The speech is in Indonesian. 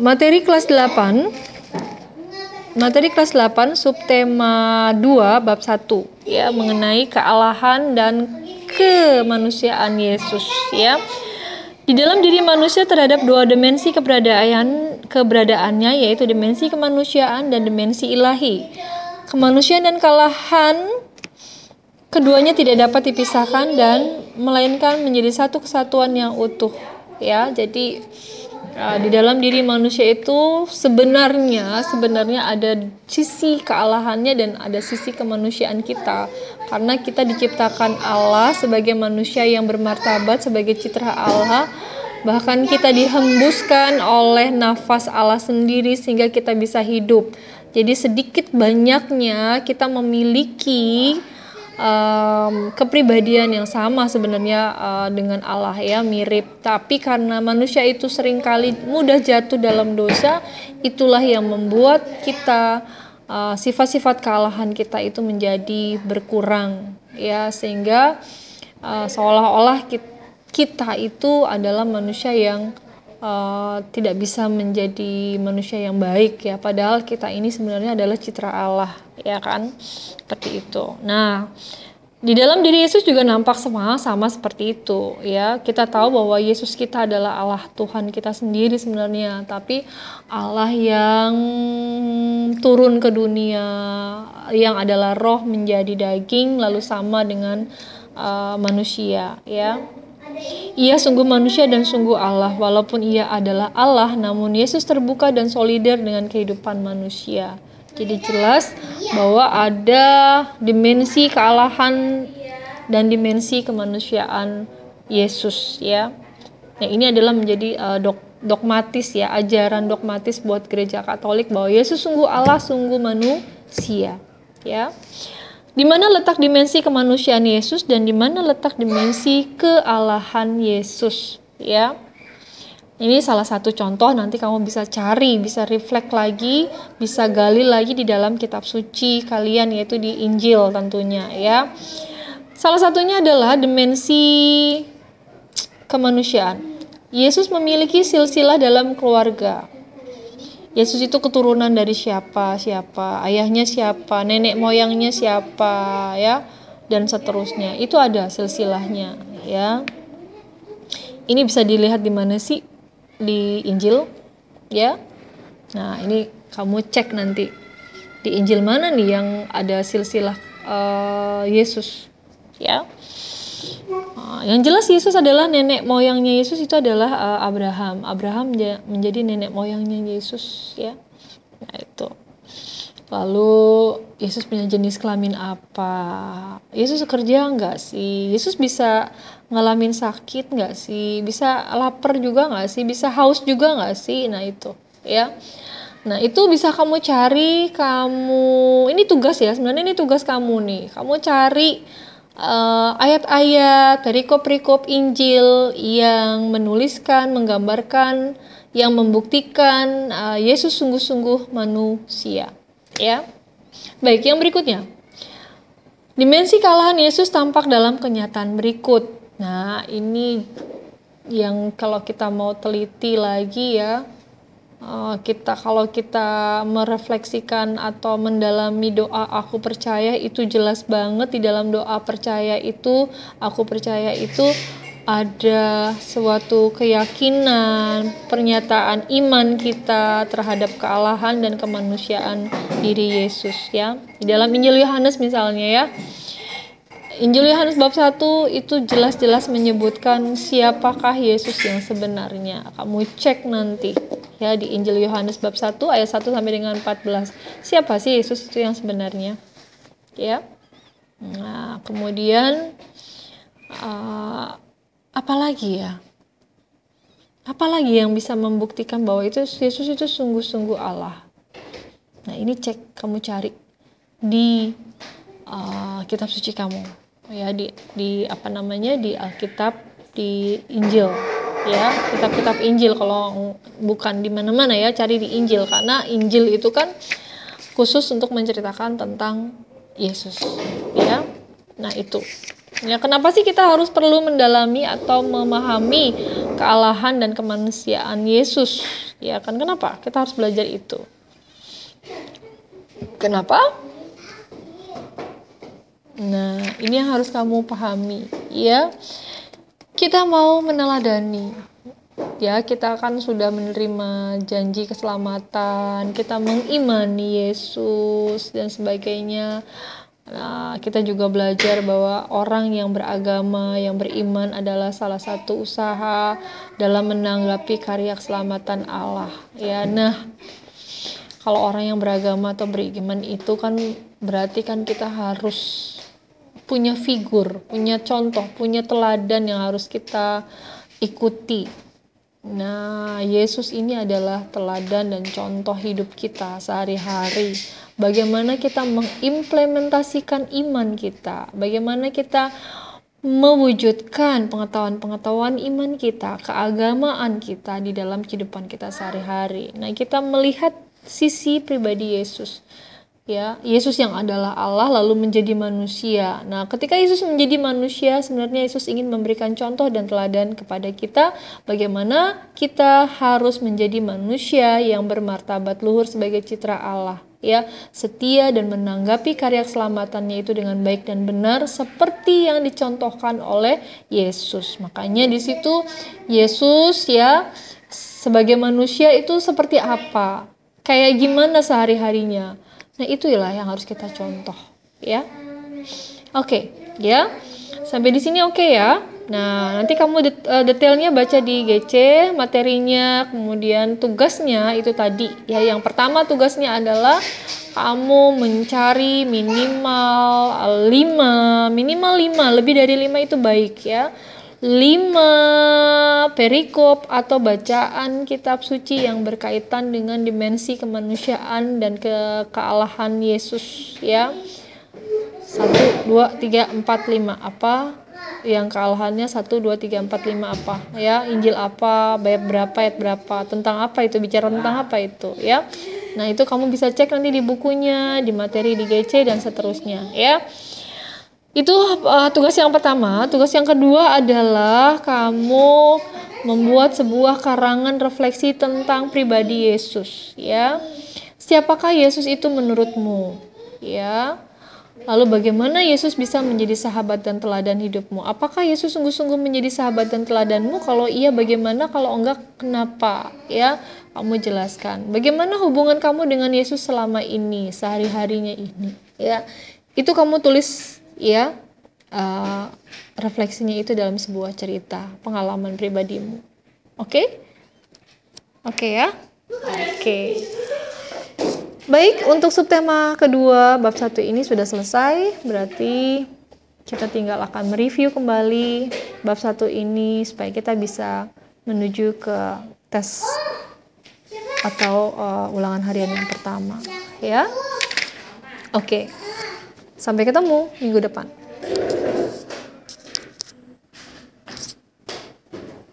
materi kelas 8 materi kelas 8 subtema 2 bab 1 ya mengenai kealahan dan kemanusiaan Yesus ya. Di dalam diri manusia terhadap dua dimensi keberadaan keberadaannya yaitu dimensi kemanusiaan dan dimensi ilahi. Kemanusiaan dan kealahan keduanya tidak dapat dipisahkan dan melainkan menjadi satu kesatuan yang utuh ya. Jadi uh, di dalam diri manusia itu sebenarnya sebenarnya ada sisi kealahannya dan ada sisi kemanusiaan kita. Karena kita diciptakan Allah sebagai manusia yang bermartabat sebagai citra Allah bahkan kita dihembuskan oleh nafas Allah sendiri sehingga kita bisa hidup. Jadi sedikit banyaknya kita memiliki um, kepribadian yang sama sebenarnya uh, dengan Allah ya mirip. Tapi karena manusia itu sering kali mudah jatuh dalam dosa itulah yang membuat kita uh, sifat-sifat kealahan kita itu menjadi berkurang ya. Sehingga uh, seolah-olah kita, kita itu adalah manusia yang uh, tidak bisa menjadi manusia yang baik ya. Padahal kita ini sebenarnya adalah citra Allah ya kan? Seperti itu. Nah di dalam diri Yesus juga nampak sama sama seperti itu ya. Kita tahu bahwa Yesus kita adalah Allah Tuhan kita sendiri sebenarnya. Tapi Allah yang turun ke dunia yang adalah roh menjadi daging lalu sama dengan uh, manusia ya ia sungguh manusia dan sungguh Allah. Walaupun ia adalah Allah, namun Yesus terbuka dan solider dengan kehidupan manusia. Jadi jelas bahwa ada dimensi kealahan dan dimensi kemanusiaan Yesus ya. Nah, ini adalah menjadi uh, dok dogmatis ya, ajaran dogmatis buat gereja Katolik bahwa Yesus sungguh Allah, sungguh manusia ya. Di mana letak dimensi kemanusiaan Yesus dan di mana letak dimensi kealahan Yesus, ya. Ini salah satu contoh nanti kamu bisa cari, bisa reflect lagi, bisa gali lagi di dalam kitab suci kalian yaitu di Injil tentunya ya. Salah satunya adalah dimensi kemanusiaan. Yesus memiliki silsilah dalam keluarga. Yesus itu keturunan dari siapa, siapa, ayahnya siapa, nenek moyangnya siapa, ya, dan seterusnya. Itu ada silsilahnya, ya. Ini bisa dilihat di mana sih di Injil, ya. Nah, ini kamu cek nanti di Injil mana nih yang ada silsilah uh, Yesus, ya. Yang jelas Yesus adalah nenek moyangnya Yesus itu adalah uh, Abraham. Abraham menjadi nenek moyangnya Yesus ya. Nah itu. Lalu Yesus punya jenis kelamin apa? Yesus kerja nggak sih? Yesus bisa ngalamin sakit nggak sih? Bisa lapar juga nggak sih? Bisa haus juga nggak sih? Nah itu ya. Nah itu bisa kamu cari, kamu ini tugas ya sebenarnya ini tugas kamu nih. Kamu cari uh, ayat-ayat perikop-perikop Injil yang menuliskan, menggambarkan, yang membuktikan uh, Yesus sungguh-sungguh manusia. Ya, baik yang berikutnya. Dimensi kalahan Yesus tampak dalam kenyataan berikut. Nah, ini yang kalau kita mau teliti lagi ya, Eh, kita kalau kita merefleksikan atau mendalami doa aku percaya itu jelas banget di dalam doa percaya itu aku percaya itu ada suatu keyakinan, pernyataan iman kita terhadap kealahan dan kemanusiaan diri Yesus ya. Di dalam Injil Yohanes misalnya ya. Injil Yohanes bab 1 itu jelas-jelas menyebutkan siapakah Yesus yang sebenarnya. Kamu cek nanti ya di Injil Yohanes bab 1 ayat 1 sampai dengan 14. Siapa sih Yesus itu yang sebenarnya? Ya. Nah, kemudian uh, apa lagi ya? Apalagi yang bisa membuktikan bahwa itu Yesus itu sungguh-sungguh Allah. Nah, ini cek kamu cari di uh, kitab suci kamu ya di di apa namanya di Alkitab di Injil ya kitab-kitab Injil kalau bukan di mana-mana ya cari di Injil karena Injil itu kan khusus untuk menceritakan tentang Yesus ya nah itu ya kenapa sih kita harus perlu mendalami atau memahami kealahan dan kemanusiaan Yesus. Ya kan kenapa? Kita harus belajar itu. Kenapa? Nah, ini yang harus kamu pahami, ya. Kita mau meneladani. Ya, kita kan sudah menerima janji keselamatan, kita mengimani Yesus dan sebagainya. Nah, kita juga belajar bahwa orang yang beragama, yang beriman adalah salah satu usaha dalam menanggapi karya keselamatan Allah. Ya, nah, kalau orang yang beragama atau beriman itu kan berarti kan kita harus punya figur, punya contoh, punya teladan yang harus kita ikuti. Nah, Yesus ini adalah teladan dan contoh hidup kita sehari-hari. Bagaimana kita mengimplementasikan iman kita, bagaimana kita mewujudkan pengetahuan-pengetahuan iman kita, keagamaan kita di dalam kehidupan kita sehari-hari. Nah, kita melihat sisi pribadi Yesus ya Yesus yang adalah Allah lalu menjadi manusia. Nah, ketika Yesus menjadi manusia, sebenarnya Yesus ingin memberikan contoh dan teladan kepada kita bagaimana kita harus menjadi manusia yang bermartabat luhur sebagai citra Allah ya setia dan menanggapi karya keselamatannya itu dengan baik dan benar seperti yang dicontohkan oleh Yesus. Makanya di situ Yesus ya sebagai manusia itu seperti apa? Kayak gimana sehari-harinya? Nah, itulah yang harus kita contoh, ya. Oke, okay, ya. Sampai di sini oke okay ya. Nah, nanti kamu uh, detailnya baca di GC, materinya, kemudian tugasnya itu tadi. Ya, yang pertama tugasnya adalah kamu mencari minimal 5, minimal 5, lebih dari 5 itu baik ya lima perikop atau bacaan kitab suci yang berkaitan dengan dimensi kemanusiaan dan ke kealahan Yesus ya. Satu dua tiga empat lima. Apa yang kealahannya? Satu dua tiga empat lima apa? Ya Injil apa? Bab berapa? Ayat berapa? Tentang apa itu? Bicara tentang apa itu? Ya. Nah itu kamu bisa cek nanti di bukunya di materi di GC dan seterusnya ya itu uh, tugas yang pertama. Tugas yang kedua adalah kamu membuat sebuah karangan refleksi tentang pribadi Yesus, ya. Siapakah Yesus itu menurutmu? Ya. Lalu bagaimana Yesus bisa menjadi sahabat dan teladan hidupmu? Apakah Yesus sungguh-sungguh menjadi sahabat dan teladanmu? Kalau iya bagaimana? Kalau enggak kenapa? Ya, kamu jelaskan. Bagaimana hubungan kamu dengan Yesus selama ini, sehari-harinya ini? Ya. Itu kamu tulis ya uh, refleksinya itu dalam sebuah cerita pengalaman pribadimu oke okay? oke okay, ya oke okay. baik untuk subtema kedua bab satu ini sudah selesai berarti kita tinggal akan mereview kembali bab satu ini supaya kita bisa menuju ke tes atau uh, ulangan harian yang pertama ya oke okay. Sampai ketemu minggu depan.